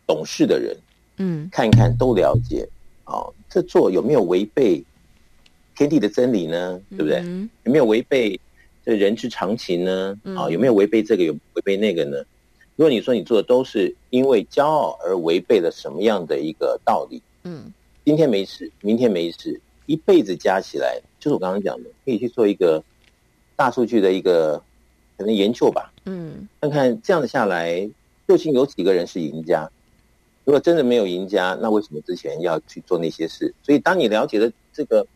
懂事的人，
嗯，看
一看都了解，哦，这做有没有违背天地的真理呢？对不对？
嗯、
有没有违背这人之常情呢？啊、有没有违背这个有违背那个呢？如果你说你做的都是因为骄傲而违背了什么样的一个道理，
嗯，
今天没事，明天没事，一辈子加起来，就是我刚刚讲的，可以去做一个大数据的一个可能研究吧，
嗯，
看看这样子下来，究竟有几个人是赢家？如果真的没有赢家，那为什么之前要去做那些事？所以当你了解了这个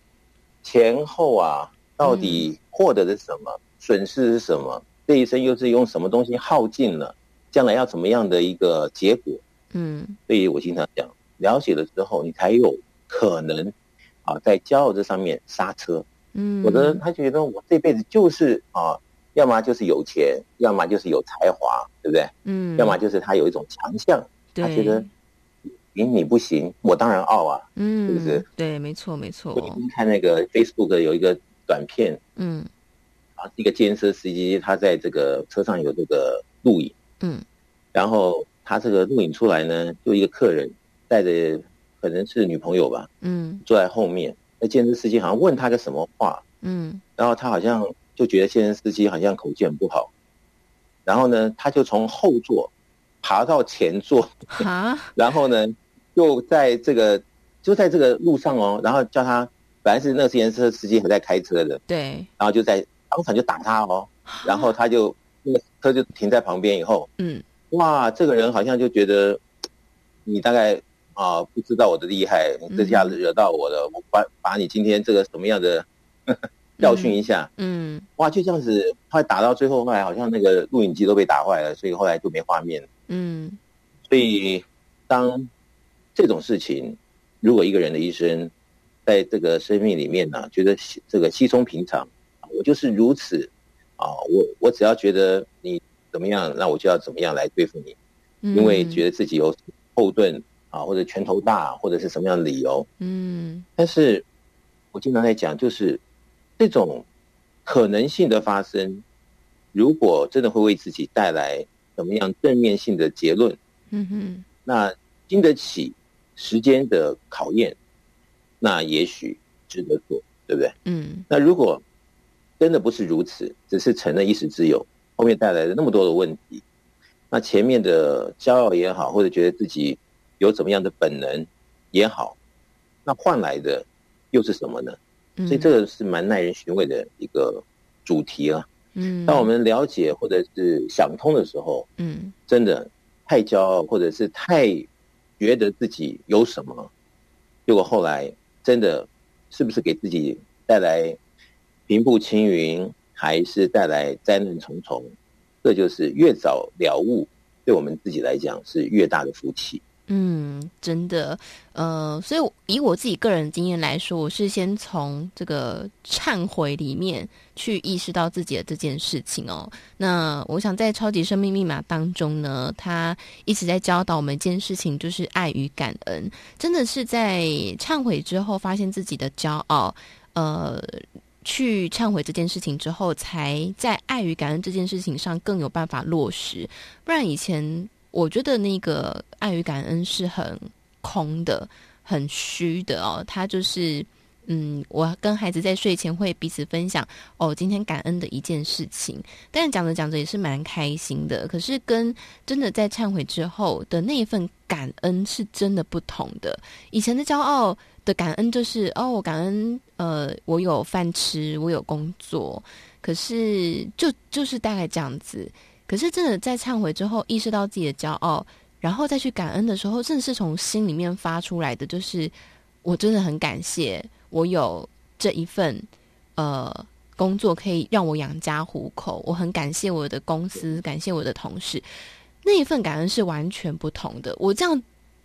前后啊，到底获得的是什么，嗯、损失是什么，这一生又是用什么东西耗尽了，将来要怎么样的一个结果？
嗯，
所以我经常讲，了解了之后，你才有可能啊，在骄傲这上面刹车。
嗯，
否则他觉得我这辈子就是啊，要么就是有钱，要么就是有才华，对不对？
嗯，
要么就是他有一种强项，他觉得。赢你不行，我当然傲啊，
嗯，
是不是？
对，没错，没错。
我看那个 Facebook 有一个短片，
嗯，
啊，一个计程车司机他在这个车上有这个录影，
嗯，
然后他这个录影出来呢，就一个客人带着可能是女朋友吧，
嗯，
坐在后面，那健身司机好像问他个什么话，
嗯，
然后他好像就觉得健身司机好像口气很不好，然后呢，他就从后座爬到前座，
啊，
然后呢。就在这个，就在这个路上哦，然后叫他，本来是那个自行车司机还在开车的，
对，
然后就在当场就打他哦，然后他就。那个车就停在旁边以后，
嗯，
哇，这个人好像就觉得你大概啊、呃、不知道我的厉害，你这下子惹到我了，嗯、我把把你今天这个什么样的 [laughs] 教训一下，
嗯，
哇，就这样子，后来打到最后，后来好像那个录影机都被打坏了，所以后来就没画面，
嗯，
所以当。这种事情，如果一个人的一生，在这个生命里面呢、啊，觉得这个稀松平常，我就是如此啊，我我只要觉得你怎么样，那我就要怎么样来对付你，因为觉得自己有后盾啊，或者拳头大，或者是什么样的理由，
嗯，
但是我经常在讲，就是这种可能性的发生，如果真的会为自己带来什么样正面性的结论，
嗯哼，
那经得起。时间的考验，那也许值得做，对不对？
嗯。
那如果真的不是如此，只是成了一时之有，后面带来了那么多的问题，那前面的骄傲也好，或者觉得自己有怎么样的本能也好，那换来的又是什么呢？
嗯。
所以这个是蛮耐人寻味的一个主题啊。
嗯。当
我们了解或者是想通的时候，
嗯，
真的太骄傲，或者是太。觉得自己有什么，结果后来真的是不是给自己带来平步青云，还是带来灾难重重？这就是越早了悟，对我们自己来讲是越大的福气。
嗯，真的，呃，所以以我自己个人经验来说，我是先从这个忏悔里面去意识到自己的这件事情哦。那我想在超级生命密码当中呢，他一直在教导我们一件事情，就是爱与感恩。真的是在忏悔之后，发现自己的骄傲，呃，去忏悔这件事情之后，才在爱与感恩这件事情上更有办法落实。不然以前。我觉得那个爱与感恩是很空的、很虚的哦。他就是，嗯，我跟孩子在睡前会彼此分享哦，今天感恩的一件事情。但讲着讲着也是蛮开心的。可是跟真的在忏悔之后的那一份感恩是真的不同的。以前的骄傲的感恩就是哦，我感恩呃，我有饭吃，我有工作。可是就就是大概这样子。可是真的在忏悔之后，意识到自己的骄傲，然后再去感恩的时候，真的是从心里面发出来的，就是我真的很感谢我有这一份呃工作可以让我养家糊口，我很感谢我的公司，感谢我的同事，那一份感恩是完全不同的。我这样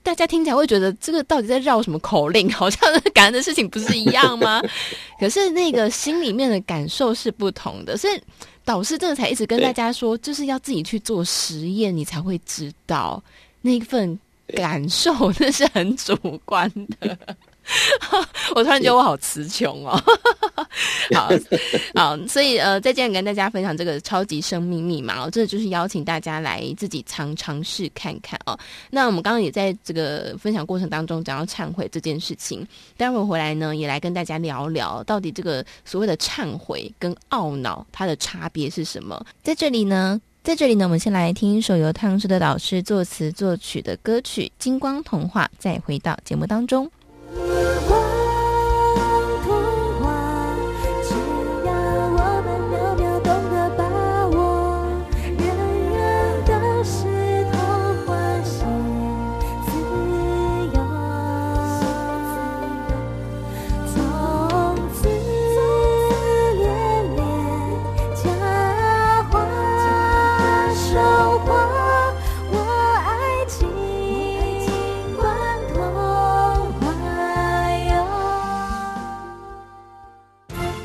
大家听起来会觉得这个到底在绕什么口令？好像感恩的事情不是一样吗？[laughs] 可是那个心里面的感受是不同的，所以。导师真的才一直跟大家说，就是要自己去做实验，你才会知道那份感受，那是很主观的。[laughs] 我突然觉得我好词穷哦。[laughs] 好好，所以呃，在这里跟大家分享这个超级生命密码哦，这就是邀请大家来自己尝尝试看看哦。那我们刚刚也在这个分享过程当中讲到忏悔这件事情，待会回来呢，也来跟大家聊聊到底这个所谓的忏悔跟懊恼它的差别是什么。在这里呢。在这里呢，我们先来听一首由太阳盛德导师作词作曲的歌曲《金光童话》，再回到节目当中。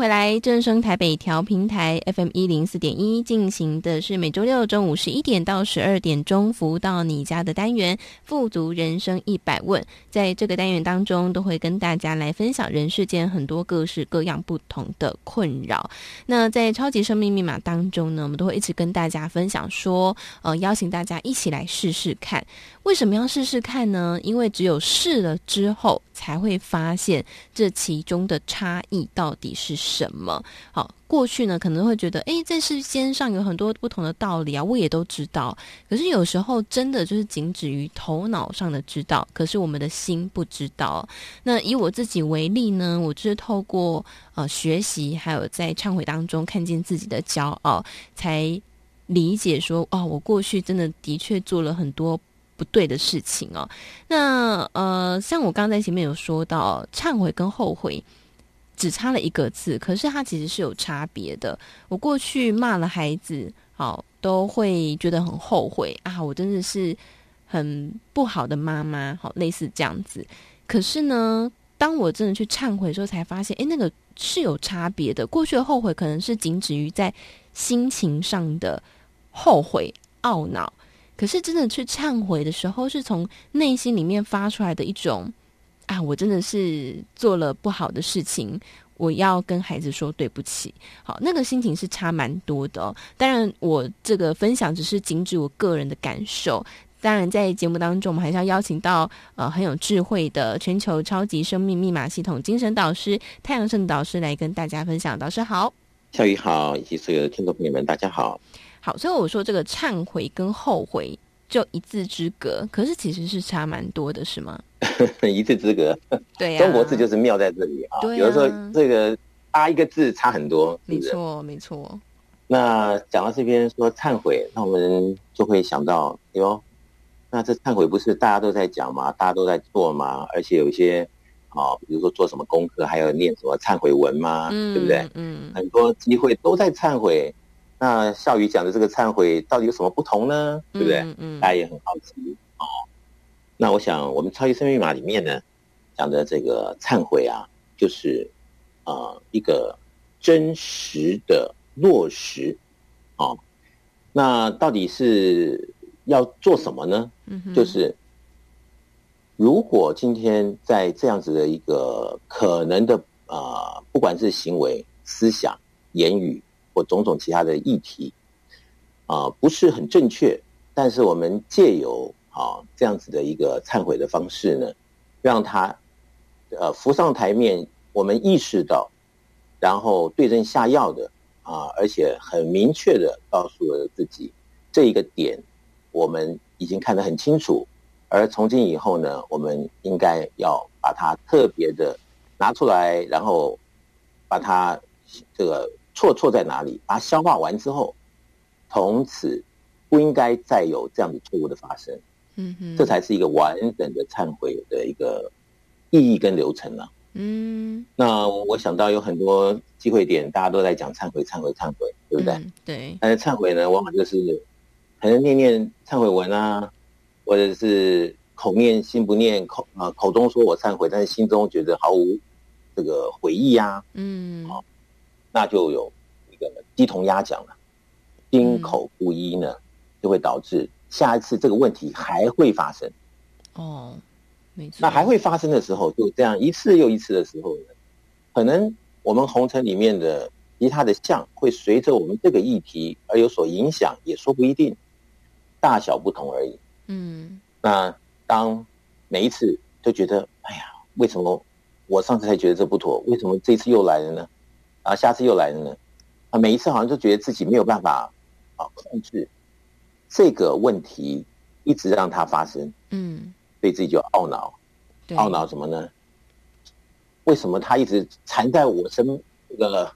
回来正声台北调频台 FM 一零四点一进行的是每周六中午十一点到十二点钟服务到你家的单元《富足人生一百问》。在这个单元当中，都会跟大家来分享人世间很多各式各样不同的困扰。那在超级生命密码当中呢，我们都会一直跟大家分享说，呃，邀请大家一起来试试看。为什么要试试看呢？因为只有试了之后，才会发现这其中的差异到底是什什么。好，过去呢可能会觉得，诶，在世间上有很多不同的道理啊，我也都知道。可是有时候真的就是仅止于头脑上的知道，可是我们的心不知道。那以我自己为例呢，我就是透过呃学习，还有在忏悔当中看见自己的骄傲，才理解说，哦，我过去真的的确做了很多。不对的事情哦，那呃，像我刚刚在前面有说到，忏悔跟后悔只差了一个字，可是它其实是有差别的。我过去骂了孩子，好，都会觉得很后悔啊，我真的是很不好的妈妈，好，类似这样子。可是呢，当我真的去忏悔的时候，才发现，诶，那个是有差别的。过去的后悔可能是仅止于在心情上的后悔、懊恼。可是真的去忏悔的时候，是从内心里面发出来的一种啊，我真的是做了不好的事情，我要跟孩子说对不起。好，那个心情是差蛮多的哦。当然，我这个分享只是仅止我个人的感受。当然，在节目当中，我们还是要邀请到呃很有智慧的全球超级生命密码系统精神导师太阳盛导师来跟大家分享。导师好，
小雨好，以及所有的听众朋友们，大家好。
好，所以我说这个忏悔跟后悔就一字之隔，可是其实是差蛮多的，是吗？[laughs]
一字之隔，对呀、啊。中国字就是妙在这里啊，有的时候这个差一个字差很多，
没错，没错。
那讲到这边说忏悔，那我们就会想到，哟，那这忏悔不是大家都在讲吗？大家都在做吗？而且有一些啊，比如说做什么功课，还有念什么忏悔文吗？嗯、对不对？嗯，很多机会都在忏悔。那笑宇讲的这个忏悔到底有什么不同呢？对不对？嗯，嗯，大家也很好奇哦。那我想，我们超级生命密码里面呢，讲的这个忏悔啊，就是啊、呃、一个真实的落实哦。那到底是要做什么呢？嗯，就是如果今天在这样子的一个可能的啊、呃，不管是行为、思想、言语。种种其他的议题，啊，不是很正确，但是我们借由啊这样子的一个忏悔的方式呢，让他呃浮上台面，我们意识到，然后对症下药的啊，而且很明确的告诉了自己这一个点，我们已经看得很清楚，而从今以后呢，我们应该要把它特别的拿出来，然后把它这个。错错在哪里？把它消化完之后，从此不应该再有这样的错误的发生。嗯哼，这才是一个完整的忏悔的一个意义跟流程了。嗯，那我想到有很多机会点，大家都在讲忏悔、忏悔、忏悔，对不对？嗯、对。但是忏悔呢，往往就是可能念念忏悔文啊，或者是口念心不念，口啊口中说我忏悔，但是心中觉得毫无这个悔意啊。嗯，好。那就有一个鸡同鸭讲了，心口不一呢，就会导致下一次这个问题还会发生。哦，没错。那还会发生的时候，就这样一次又一次的时候呢，可能我们红尘里面的其他的相会随着我们这个议题而有所影响，也说不一定，大小不同而已。嗯，那当每一次都觉得，哎呀，为什么我上次才觉得这不妥，为什么这次又来了呢？啊，下次又来了呢？啊，每一次好像就觉得自己没有办法啊控制这个问题，一直让它发生。嗯，对自己就懊恼，懊恼什么呢？为什么他一直缠在我身？这个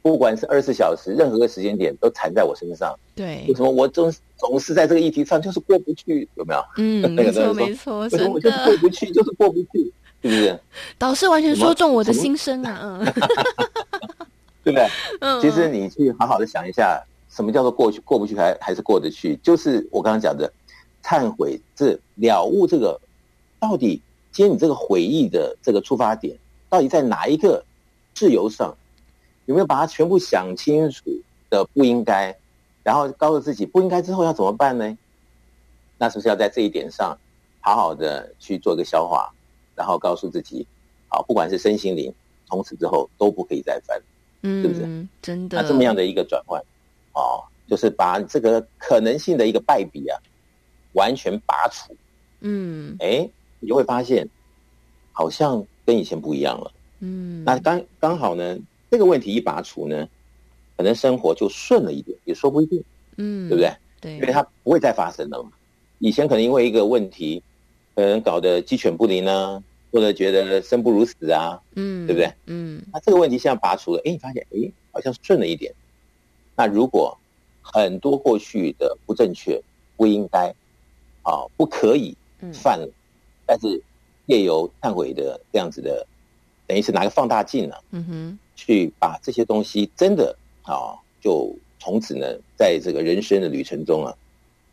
不管是二十四小时，任何个时间点都缠在我身上。
对，
为什么我总总是在这个议题上就是过不去？有没有？
嗯，没 [laughs] 错没错，
为什么我就是过不去，就是过不去，是不是？[laughs]
导师完全说中我的心声啊！嗯，[laughs]
对不对？嗯，其实你去好好的想一下，什么叫做过去过不去，还还是过得去？就是我刚刚讲的，忏悔，这了悟这个，到底接你这个悔意的这个出发点。到底在哪一个自由上，有没有把它全部想清楚的不应该，然后告诉自己不应该之后要怎么办呢？那是不是要在这一点上好好的去做一个消化，然后告诉自己，好，不管是身心灵，从此之后都不可以再犯，嗯，是不是？
真的。
那这么样的一个转换，哦，就是把这个可能性的一个败笔啊，完全拔除，嗯，哎，你就会发现，好像。跟以前不一样了，嗯，那刚刚好呢，这个问题一拔除呢，可能生活就顺了一点，也说不一定，嗯，对不对？
对，
因为它不会再发生了嘛。以前可能因为一个问题，可能搞得鸡犬不宁呢，或者觉得生不如死啊，嗯，对不对？嗯，那这个问题现在拔除了，哎，你发现哎，好像顺了一点。那如果很多过去的不正确、不应该啊、不可以犯了，嗯、但是。借由忏悔的这样子的，等于是拿个放大镜呢、啊，嗯哼，去把这些东西真的啊，就从此呢，在这个人生的旅程中啊，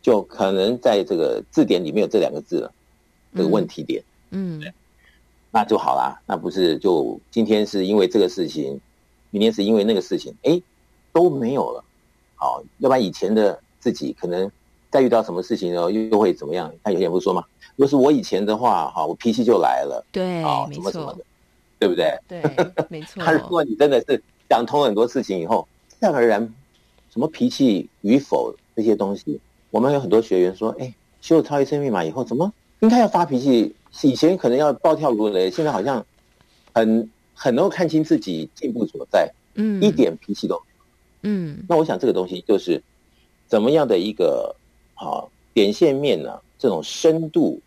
就可能在这个字典里面有这两个字了，这个问题点，嗯，对，那就好啦，那不是就今天是因为这个事情，明天是因为那个事情，哎，都没有了，好，要不然以前的自己可能再遇到什么事情呢，又又会怎么样？他有些人不是说嘛？如果是我以前的话，哈，我脾气就来了，
对，
啊，什么什么的，对不对？
对，没错。[laughs]
他如果你真的是想通很多事情以后，自然而然，什么脾气与否这些东西，我们有很多学员说，哎，修了超级生命密码以后，怎么应该要发脾气？以前可能要暴跳如雷，现在好像很很能够看清自己进步所在，嗯，一点脾气都没有，嗯。那我想这个东西就是怎么样的一个啊点线面呢？这种深度。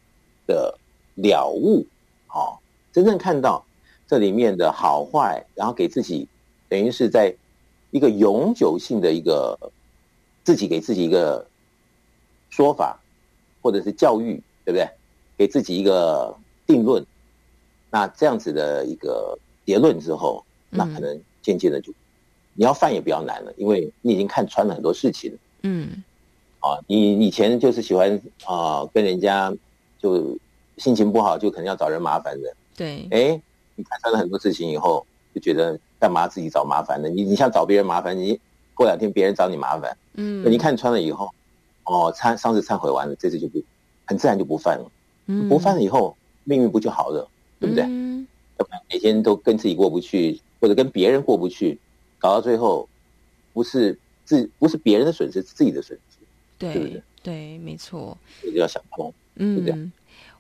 的了悟，啊，真正看到这里面的好坏，然后给自己等于是在一个永久性的一个自己给自己一个说法，或者是教育，对不对？给自己一个定论，那这样子的一个结论之后，那可能渐渐的就你要犯也比较难了，因为你已经看穿了很多事情。嗯，啊，你以前就是喜欢啊跟人家。就心情不好，就可能要找人麻烦的。
对，
哎，你看穿了很多事情以后，就觉得干嘛自己找麻烦呢？你你想找别人麻烦，你过两天别人找你麻烦。嗯，你看穿了以后，哦，忏上次忏悔完了，这次就不很自然就不犯了。嗯，不犯了以后，命运不就好了？对不对？嗯，要不然每天都跟自己过不去，或者跟别人过不去，搞到最后，不是自不是别人的损失，是自己的损失。
对，
对不对？
对，没错。
我就要想通。
嗯，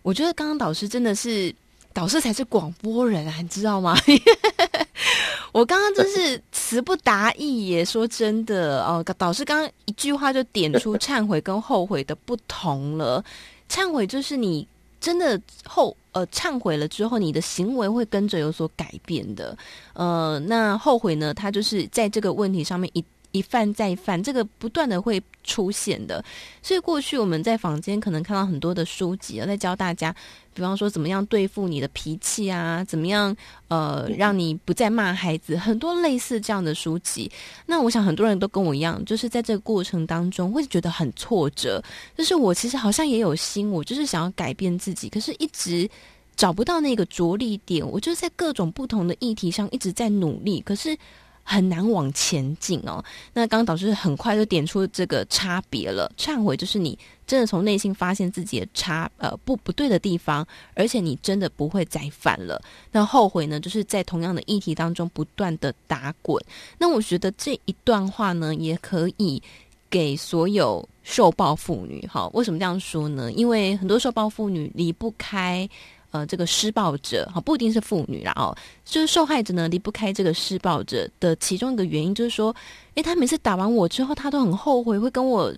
我觉得刚刚导师真的是导师才是广播人啊，你知道吗？[laughs] 我刚刚真是词不达意耶。说真的哦，导师刚刚一句话就点出忏悔跟后悔的不同了。忏悔就是你真的后呃忏悔了之后，你的行为会跟着有所改变的。呃，那后悔呢？他就是在这个问题上面一。一犯再犯，这个不断的会出现的。所以过去我们在坊间可能看到很多的书籍啊，在教大家，比方说怎么样对付你的脾气啊，怎么样呃让你不再骂孩子，很多类似这样的书籍。那我想很多人都跟我一样，就是在这个过程当中会觉得很挫折。就是我其实好像也有心，我就是想要改变自己，可是一直找不到那个着力点。我就在各种不同的议题上一直在努力，可是。很难往前进哦。那刚刚导师很快就点出这个差别了，忏悔就是你真的从内心发现自己的差呃不不对的地方，而且你真的不会再犯了。那后悔呢，就是在同样的议题当中不断的打滚。那我觉得这一段话呢，也可以给所有受暴妇女哈。为什么这样说呢？因为很多受暴妇女离不开。呃，这个施暴者哈，不一定是妇女啦哦，就是受害者呢离不开这个施暴者的其中一个原因，就是说，诶，他每次打完我之后，他都很后悔，会跟我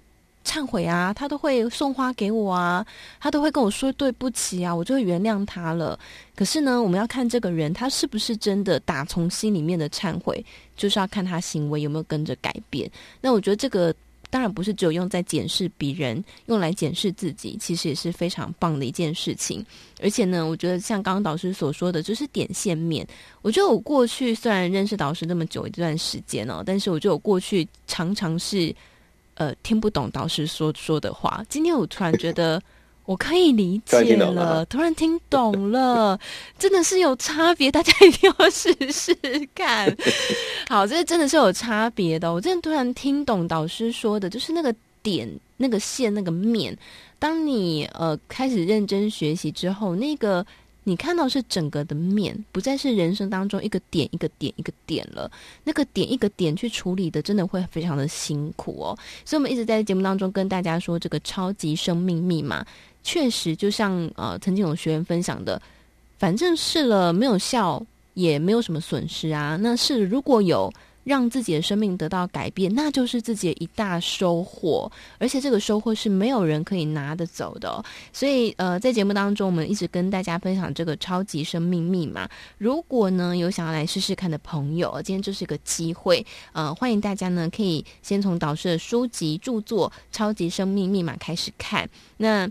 忏悔啊，他都会送花给我啊，他都会跟我说对不起啊，我就会原谅他了。可是呢，我们要看这个人他是不是真的打从心里面的忏悔，就是要看他行为有没有跟着改变。那我觉得这个。当然不是只有用在检视别人，用来检视自己，其实也是非常棒的一件事情。而且呢，我觉得像刚刚导师所说的，就是点线面。我觉得我过去虽然认识导师那么久一段时间哦，但是我觉得我过去常常是呃听不懂导师说说的话。今天我突然觉得。我可以理解了，突然听懂了，[laughs] 真的是有差别，大家一定要试试看。[laughs] 好，这真的是有差别的。我真的突然听懂导师说的，就是那个点、那个线、那个面。当你呃开始认真学习之后，那个。你看到是整个的面，不再是人生当中一个点一个点一个点了。那个点一个点去处理的，真的会非常的辛苦哦。所以，我们一直在节目当中跟大家说，这个超级生命密码，确实就像呃曾经有学员分享的，反正试了没有效，也没有什么损失啊。那是如果有。让自己的生命得到改变，那就是自己的一大收获，而且这个收获是没有人可以拿得走的。所以，呃，在节目当中，我们一直跟大家分享这个超级生命密码。如果呢有想要来试试看的朋友，今天就是一个机会，呃，欢迎大家呢可以先从导师的书籍著作《超级生命密码》开始看。那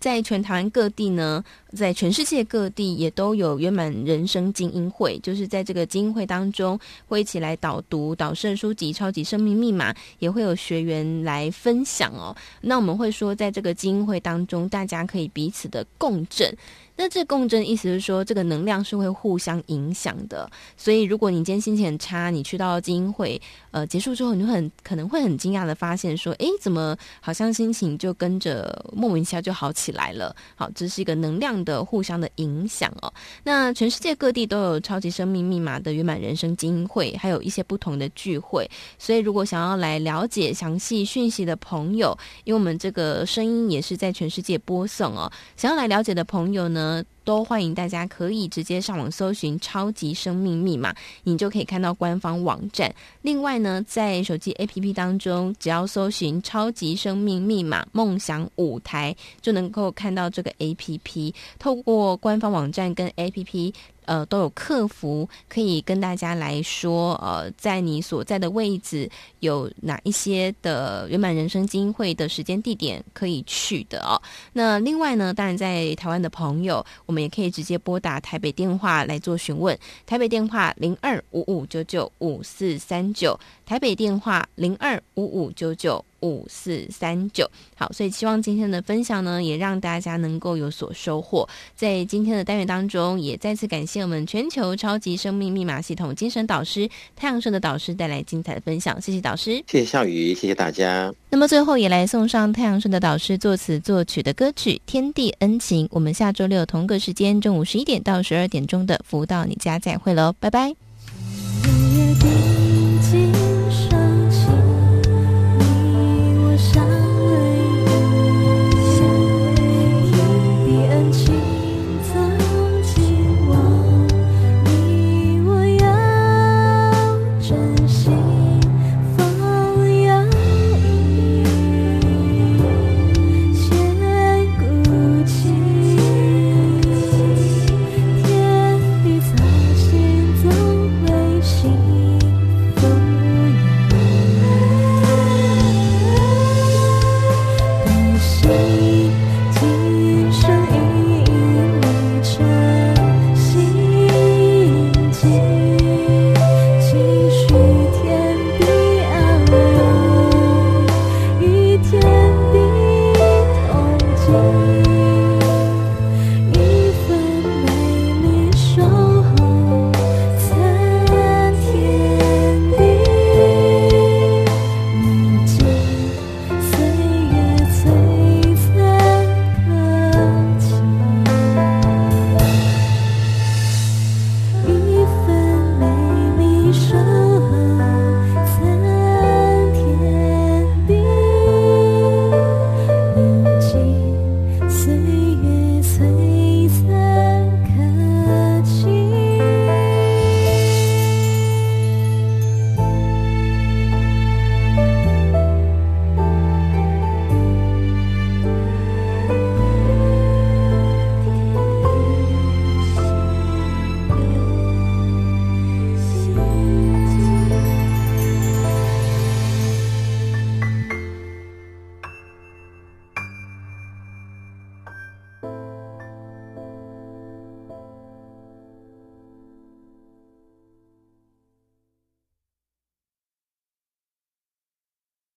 在全台湾各地呢，在全世界各地也都有圆满人生精英会，就是在这个精英会当中，会一起来导读导圣书籍《超级生命密码》，也会有学员来分享哦。那我们会说，在这个精英会当中，大家可以彼此的共振。那这共振意思是说，这个能量是会互相影响的。所以，如果你今天心情很差，你去到精英会，呃，结束之后，你会很可能会很惊讶的发现，说，诶，怎么好像心情就跟着莫名其妙就好起来了？好，这是一个能量的互相的影响哦。那全世界各地都有超级生命密码的圆满人生精英会，还有一些不同的聚会。所以，如果想要来了解详细讯息的朋友，因为我们这个声音也是在全世界播送哦，想要来了解的朋友呢，都欢迎大家可以直接上网搜寻“超级生命密码”，你就可以看到官方网站。另外呢，在手机 APP 当中，只要搜寻“超级生命密码梦想舞台”，就能够看到这个 APP。透过官方网站跟 APP。呃，都有客服可以跟大家来说，呃，在你所在的位置有哪一些的圆满人生精英会的时间地点可以去的哦。那另外呢，当然在台湾的朋友，我们也可以直接拨打台北电话来做询问，台北电话零二五五九九五四三九，台北电话零二五五九九。五四三九，好，所以希望今天的分享呢，也让大家能够有所收获。在今天的单元当中，也再次感谢我们全球超级生命密码系统精神导师太阳社的导师带来精彩的分享，谢谢导师，
谢谢笑宇，谢谢大家。
那么最后也来送上太阳社的导师作词作曲的歌曲《天地恩情》，我们下周六同个时间中午十一点到十二点钟的福到你家再会喽，拜拜。